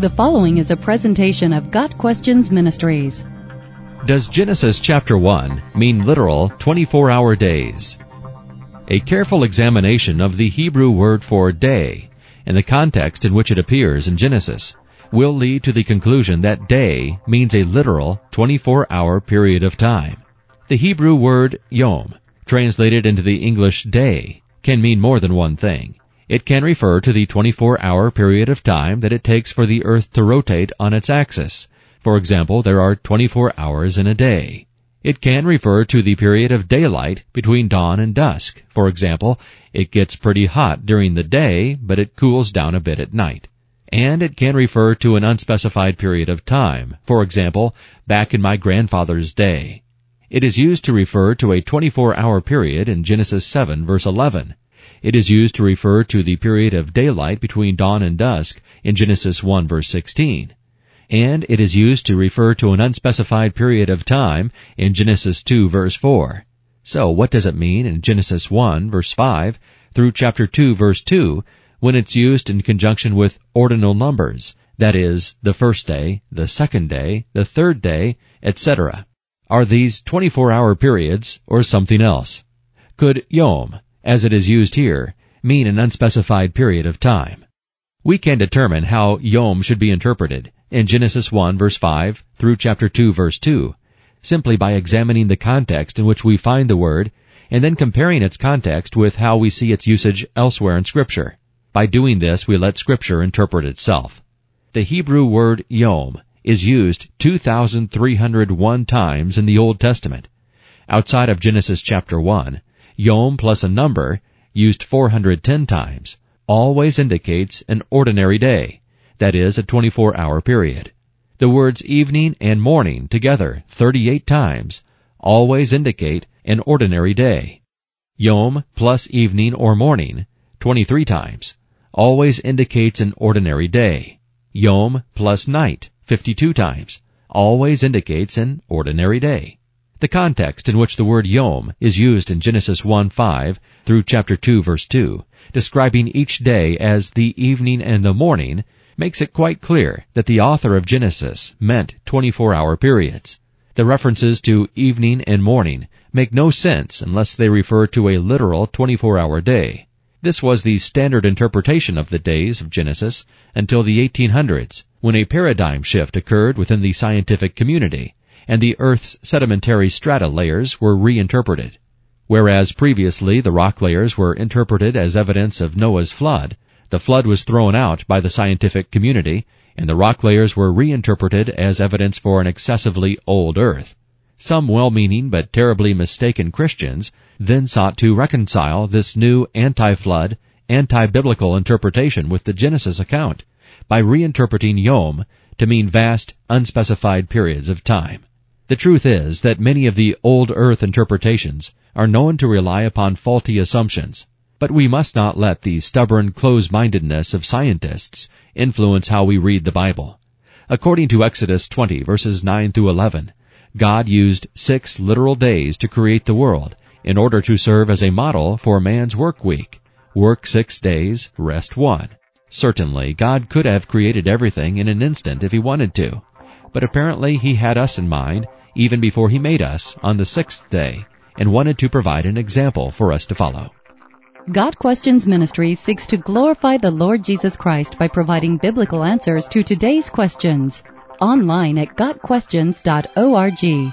The following is a presentation of Got Questions Ministries. Does Genesis chapter 1 mean literal 24 hour days? A careful examination of the Hebrew word for day and the context in which it appears in Genesis will lead to the conclusion that day means a literal 24 hour period of time. The Hebrew word yom, translated into the English day, can mean more than one thing. It can refer to the 24-hour period of time that it takes for the Earth to rotate on its axis. For example, there are 24 hours in a day. It can refer to the period of daylight between dawn and dusk. For example, it gets pretty hot during the day, but it cools down a bit at night. And it can refer to an unspecified period of time. For example, back in my grandfather's day. It is used to refer to a 24 hour period in Genesis 7 verse 11. It is used to refer to the period of daylight between dawn and dusk in Genesis 1 verse 16. And it is used to refer to an unspecified period of time in Genesis 2 verse 4. So what does it mean in Genesis 1 verse 5 through chapter 2 verse 2 when it's used in conjunction with ordinal numbers, that is, the first day, the second day, the third day, etc.? Are these 24 hour periods or something else? Could Yom, as it is used here, mean an unspecified period of time. We can determine how Yom should be interpreted in Genesis 1 verse 5 through chapter 2 verse 2 simply by examining the context in which we find the word and then comparing its context with how we see its usage elsewhere in scripture. By doing this, we let scripture interpret itself. The Hebrew word Yom is used 2,301 times in the Old Testament. Outside of Genesis chapter 1, Yom plus a number, used 410 times, always indicates an ordinary day, that is, a 24 hour period. The words evening and morning together 38 times always indicate an ordinary day. Yom plus evening or morning 23 times always indicates an ordinary day. Yom plus night 52 times always indicates an ordinary day. The context in which the word Yom is used in Genesis 1 5 through chapter 2 verse 2, describing each day as the evening and the morning, makes it quite clear that the author of Genesis meant 24 hour periods. The references to evening and morning make no sense unless they refer to a literal 24 hour day. This was the standard interpretation of the days of Genesis until the 1800s, when a paradigm shift occurred within the scientific community and the Earth's sedimentary strata layers were reinterpreted. Whereas previously the rock layers were interpreted as evidence of Noah's flood, the flood was thrown out by the scientific community, and the rock layers were reinterpreted as evidence for an excessively old Earth. Some well-meaning but terribly mistaken Christians then sought to reconcile this new anti-flood, anti-biblical interpretation with the Genesis account by reinterpreting Yom to mean vast, unspecified periods of time. The truth is that many of the old earth interpretations are known to rely upon faulty assumptions, but we must not let the stubborn close-mindedness of scientists influence how we read the Bible. According to Exodus 20 verses 9 through 11, God used six literal days to create the world in order to serve as a model for man's work week. Work six days, rest one. Certainly, God could have created everything in an instant if he wanted to, but apparently he had us in mind even before he made us on the sixth day and wanted to provide an example for us to follow. Got Questions Ministry seeks to glorify the Lord Jesus Christ by providing biblical answers to today's questions. Online at GotQuestions.org.